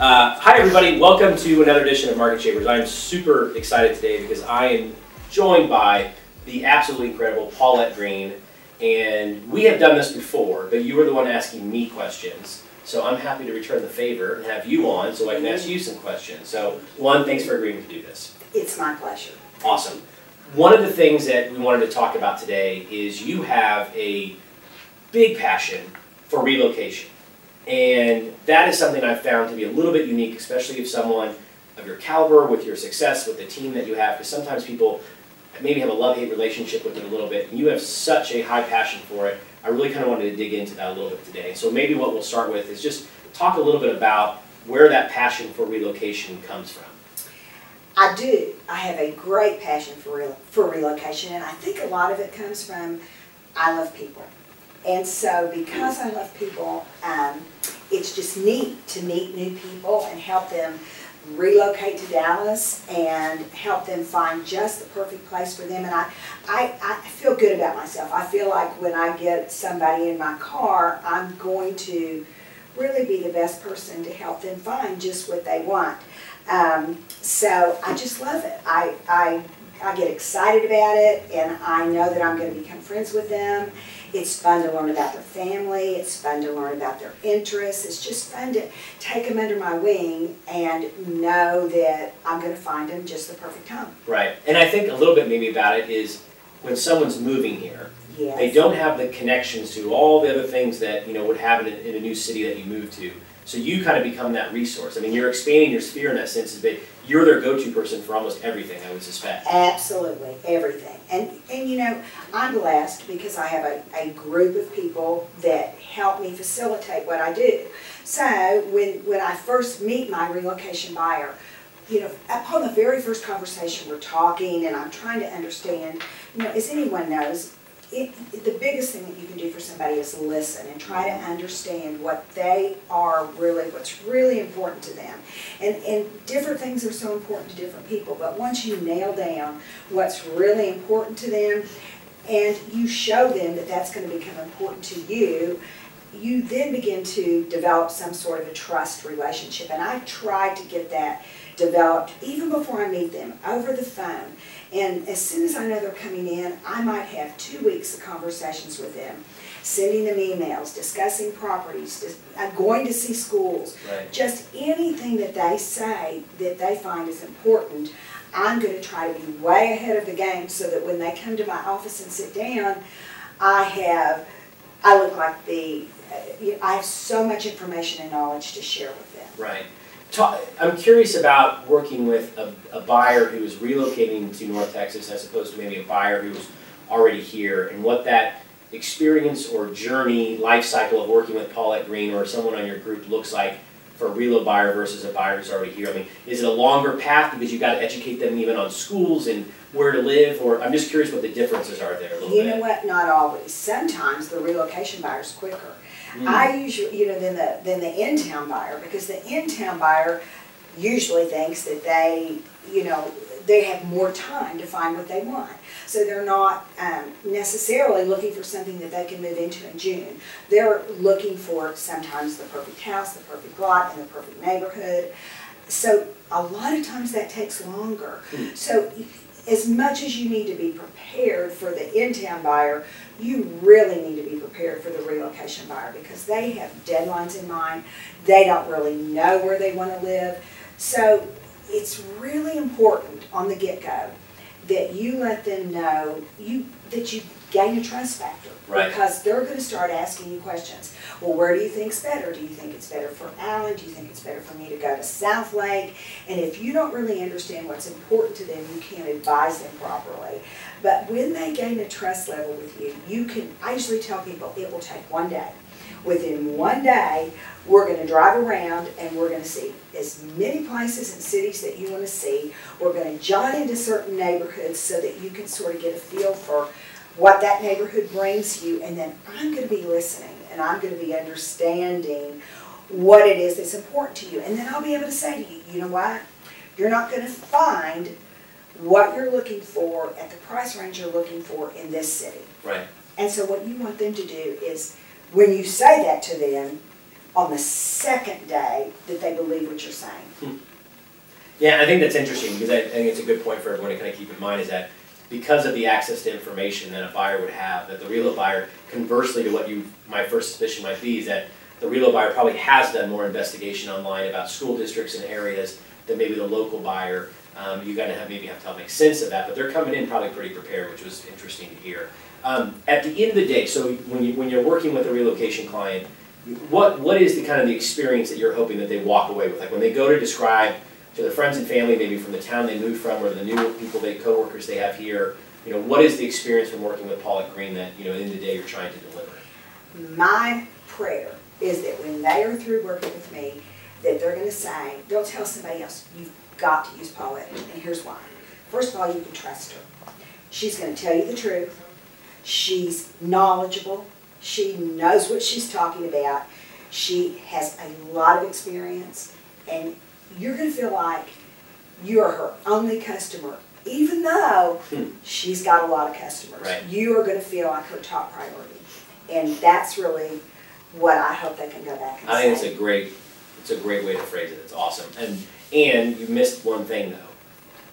Uh, hi, everybody. Welcome to another edition of Market Shapers. I am super excited today because I am joined by the absolutely incredible Paulette Greene. And we have done this before, but you were the one asking me questions. So I'm happy to return the favor and have you on so I can ask you some questions. So, one, thanks for agreeing to do this. It's my pleasure. Awesome. One of the things that we wanted to talk about today is you have a big passion for relocation. And that is something I've found to be a little bit unique, especially if someone of your caliber, with your success, with the team that you have, because sometimes people maybe have a love-hate relationship with it a little bit, and you have such a high passion for it. I really kind of wanted to dig into that a little bit today. So maybe what we'll start with is just talk a little bit about where that passion for relocation comes from. I do. I have a great passion for real, for relocation, and I think a lot of it comes from I love people. And so, because I love people, um, it's just neat to meet new people and help them relocate to Dallas and help them find just the perfect place for them. And I, I, I feel good about myself. I feel like when I get somebody in my car, I'm going to really be the best person to help them find just what they want. Um, so I just love it. I, I, I get excited about it, and I know that I'm going to become friends with them. It's fun to learn about their family. It's fun to learn about their interests. It's just fun to take them under my wing and know that I'm going to find them just the perfect home. Right. And I think a little bit maybe about it is when someone's moving here, Yes. they don't have the connections to all the other things that you know would happen in, in a new city that you move to. So you kind of become that resource. I mean, you're expanding your sphere in that sense, but you're their go-to person for almost everything. I would suspect. Absolutely, everything. And, and you know, I'm blessed because I have a, a group of people that help me facilitate what I do. So when, when I first meet my relocation buyer, you know, upon the very first conversation, we're talking and I'm trying to understand, you know, as anyone knows, it, the biggest thing that you can do for somebody is listen and try to understand what they are really, what's really important to them. And, and different things are so important to different people, but once you nail down what's really important to them and you show them that that's going to become important to you, you then begin to develop some sort of a trust relationship. And I try to get that developed even before I meet them over the phone. And as soon as I know they're coming in, I might have two weeks of conversations with them, sending them emails, discussing properties, uh, going to see schools, Right. just anything that they say that they find is important. I'm going to try to be way ahead of the game so that when they come to my office and sit down, I have, I look like the, uh, I have so much information and knowledge to share with them. Right. Ta- I'm curious about working with a, a buyer who is relocating to North Texas as opposed to maybe a buyer who's already here and what that experience or journey, life cycle of working with Paulette Greene or someone on your group looks like for a relo buyer versus a buyer who's already here. I mean, is it a longer path because you've got to educate them even on schools and where to live? Or I'm just curious what the differences are there a little You know what, not always. Sometimes the relocation buyer's quicker. Mm. I usually, you know, than the, than the in-town buyer, because the in-town buyer usually thinks that they, you know, they have more time to find what they want. So they're not um, necessarily looking for something that they can move into in June. They're looking for sometimes the perfect house, the perfect lot, and the perfect neighborhood. So a lot of times that takes longer. Hmm. So as much as you need to be prepared for the in-town buyer, you really need to be prepared for the relocation buyer because they have deadlines in mind. They don't really know where they want to live. So it's really important on the get-go that you let them know you that you gain a trust factor. Right. Because they're going to start asking you questions. Well, where do you think's better? Do you think it's better for Allen? Do you think it's better for me to go to Southlake? And if you don't really understand what's important to them, you can't advise them properly. But when they gain a trust level with you, you can, I usually tell people it will take one day. Within one day, we're gonna drive around and we're gonna see as many places and cities that you wanna see. We're gonna jot into certain neighborhoods so that you can sort of get a feel for what that neighborhood brings you. And then I'm gonna be listening and I'm gonna be understanding what it is that's important to you. And then I'll be able to say to you, you know what? You're not gonna find what you're looking for at the price range you're looking for in this city. Right. And so what you want them to do is, when you say that to them, on the second day that they believe what you're saying. Hmm. Yeah, I think that's interesting, because I I think it's a good point for everyone to kind of keep in mind, is that because of the access to information that a buyer would have, that the real buyer, conversely to what you, my first suspicion might be, is that the real buyer probably has done more investigation online about school districts and areas than maybe the local buyer. Um, you gotta have, maybe have to help make sense of that, but they're coming in probably pretty prepared, which was interesting to hear. Um, at the end of the day, so when you, when you're working with a relocation client, what, what is the kind of the experience that you're hoping that they walk away with? Like when they go to describe to their friends and family, maybe from the town they moved from, or the new people, they, coworkers they have here, you know, what is the experience from working with Paulette Greene that, you know, in the day you're trying to deliver? My prayer is that when they are through working with me, that they're gonna say, don't tell somebody else, you've got to use Paulette, and here's why. First of all, you can trust her. She's gonna tell you the truth. She's knowledgeable. She knows what she's talking about. She has a lot of experience, and you're gonna feel like you are her only customer, even though Hmm. she's got a lot of customers. Right. You are gonna feel like her top priority. And that's really what I hope they can go back and say. I think it's a great, it's a great way to phrase it, it's awesome. And, and you missed one thing though.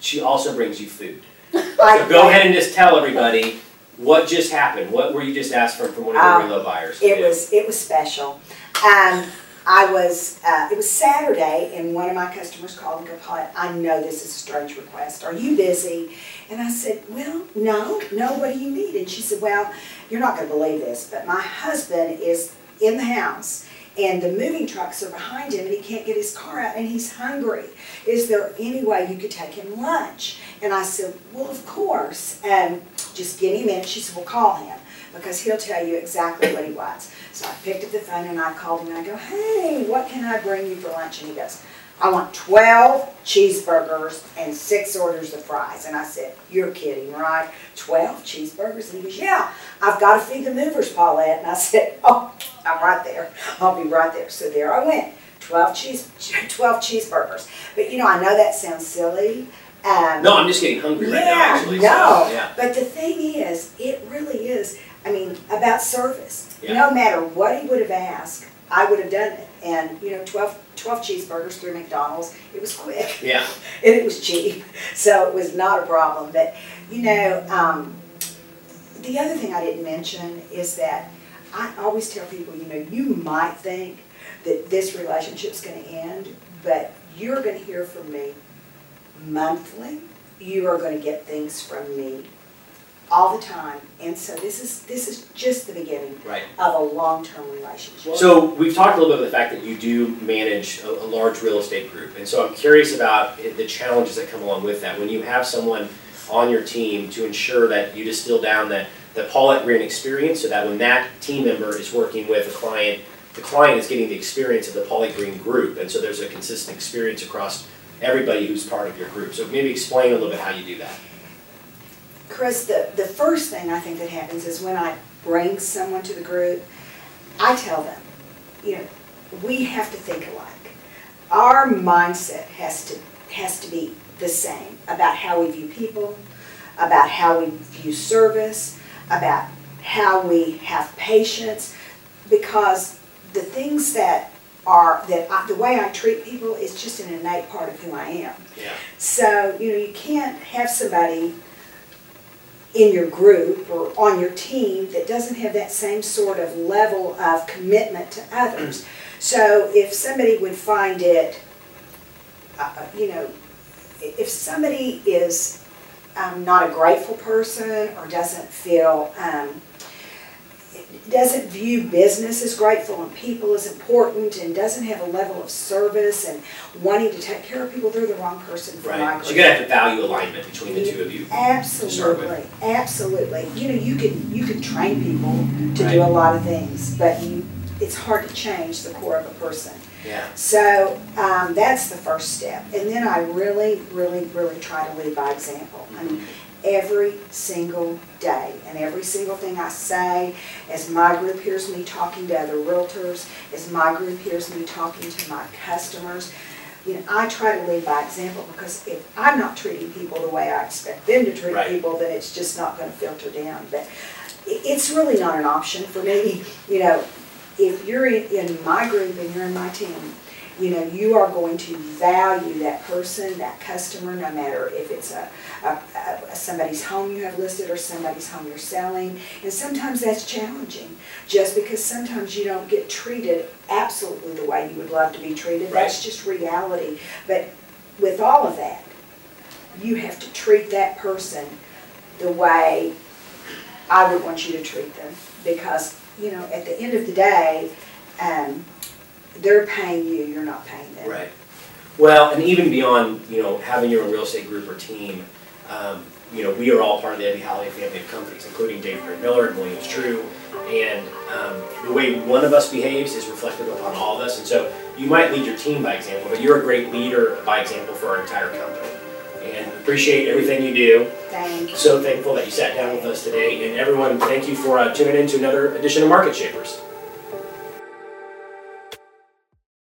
She also brings you food. I- So go ahead and just tell everybody what just happened, what were you just asked from, from one of Um, the relo buyers? It was, it was special. Um, I was, uh, it was Saturday and one of my customers called and go, Paulette, I know this is a strange request. Are you busy? And I said, well, no, no, what do you need? And she said, well, you're not gonna believe this, but my husband is in the house and the moving trucks are behind him and he can't get his car out and he's hungry. Is there any way you could take him lunch? And I said, well, of course. Um, just me a minute. She said, well, call him because he'll tell you exactly what he wants. So I picked up the phone and I called him and I go, hey, what can I bring you for lunch? And he goes, I want 12 cheeseburgers and six orders of fries. And I said, you're kidding, right? 12 cheeseburgers? And he goes, yeah, I've got to feed the movers, Paulette. And I said, oh, I'm right there. I'll be right there. So there I went, 12 cheese, 12 cheeseburgers. But you know, I know that sounds silly. Um, No, I'm just getting hungry right now, yeah, actually, so, no. yeah. But the thing is, it really is, I mean, about service. Yeah. No matter what he would have asked, I would have done it. And, you know, 12, 12 cheeseburgers through McDonald's, it was quick Yeah, and it was cheap, so it was not a problem. But, you know, um, the other thing I didn't mention is that I always tell people, you know, you might think that this relationship's gonna end, but you're gonna hear from me monthly. You are gonna get things from me all the time. And so this is, this is just the beginning right. of a long-term relationship. So we've talked a little bit about the fact that you do manage a, a large real estate group, and so I'm curious about the challenges that come along with that. When you have someone on your team to ensure that you distill down that the Paulette Greene experience, so that when that team member is working with a client, the client is getting the experience of the Paulette Greene group, and so there's a consistent experience across everybody who's part of your group. So maybe explain a little bit how you do that. Chris, the, the first thing I think that happens is when I bring someone to the group, I tell them, you know, we have to think alike. Our mindset has to, has to be the same about how we view people, about how we view service, about how we have patience, because the things that are, that I, the way I treat people is just an innate part of who I am. Yeah. So, you know, you can't have somebody in your group or on your team that doesn't have that same sort of level of commitment to others. So if somebody would find it, uh, you know, if somebody is um, not a grateful person or doesn't feel, um, doesn't view business as grateful and people as important and doesn't have a level of service and wanting to take care of people, they're the wrong person for my Right. group. So you gotta have the value alignment between the two of you. Absolutely, absolutely. You know, you can, you can train people to do a lot of things, but you, it's hard to change the core of a person. Yeah. So, um, that's the first step. And then I really, really, really try to lead by example. I mean, every single day and every single thing I say, as my group hears me talking to other realtors, as my group hears me talking to my customers, you know, I try to lead by example because if I'm not treating people the way I expect them to treat Right. people, then it's just not gonna filter down. But it's really not an option for me, you know. if you're in my group and you're in my team, you know, you are going to value that person, that customer, no matter if it's a, a, a, somebody's home you have listed or somebody's home you're selling. And sometimes that's challenging, just because sometimes you don't get treated absolutely the way you would love to be treated. That's just reality. But with all of that, you have to treat that person the way I would want you to treat them. Because, you know, at the end of the day, um, they're paying you, you're not paying them. Right. Well, and even beyond, you know, having your own real estate group or team, um, you know, we are all part of the Ebby Halliday family of companies, including David Green Miller and Williams Trew. And um, the way one of us behaves is reflected upon all of us. And so you might lead your team by example, but you're a great leader by example for our entire company. And appreciate everything you do. Thank you. So thankful that you sat down with us today. And everyone, thank you for uh, tuning in to another edition of Market Shapers.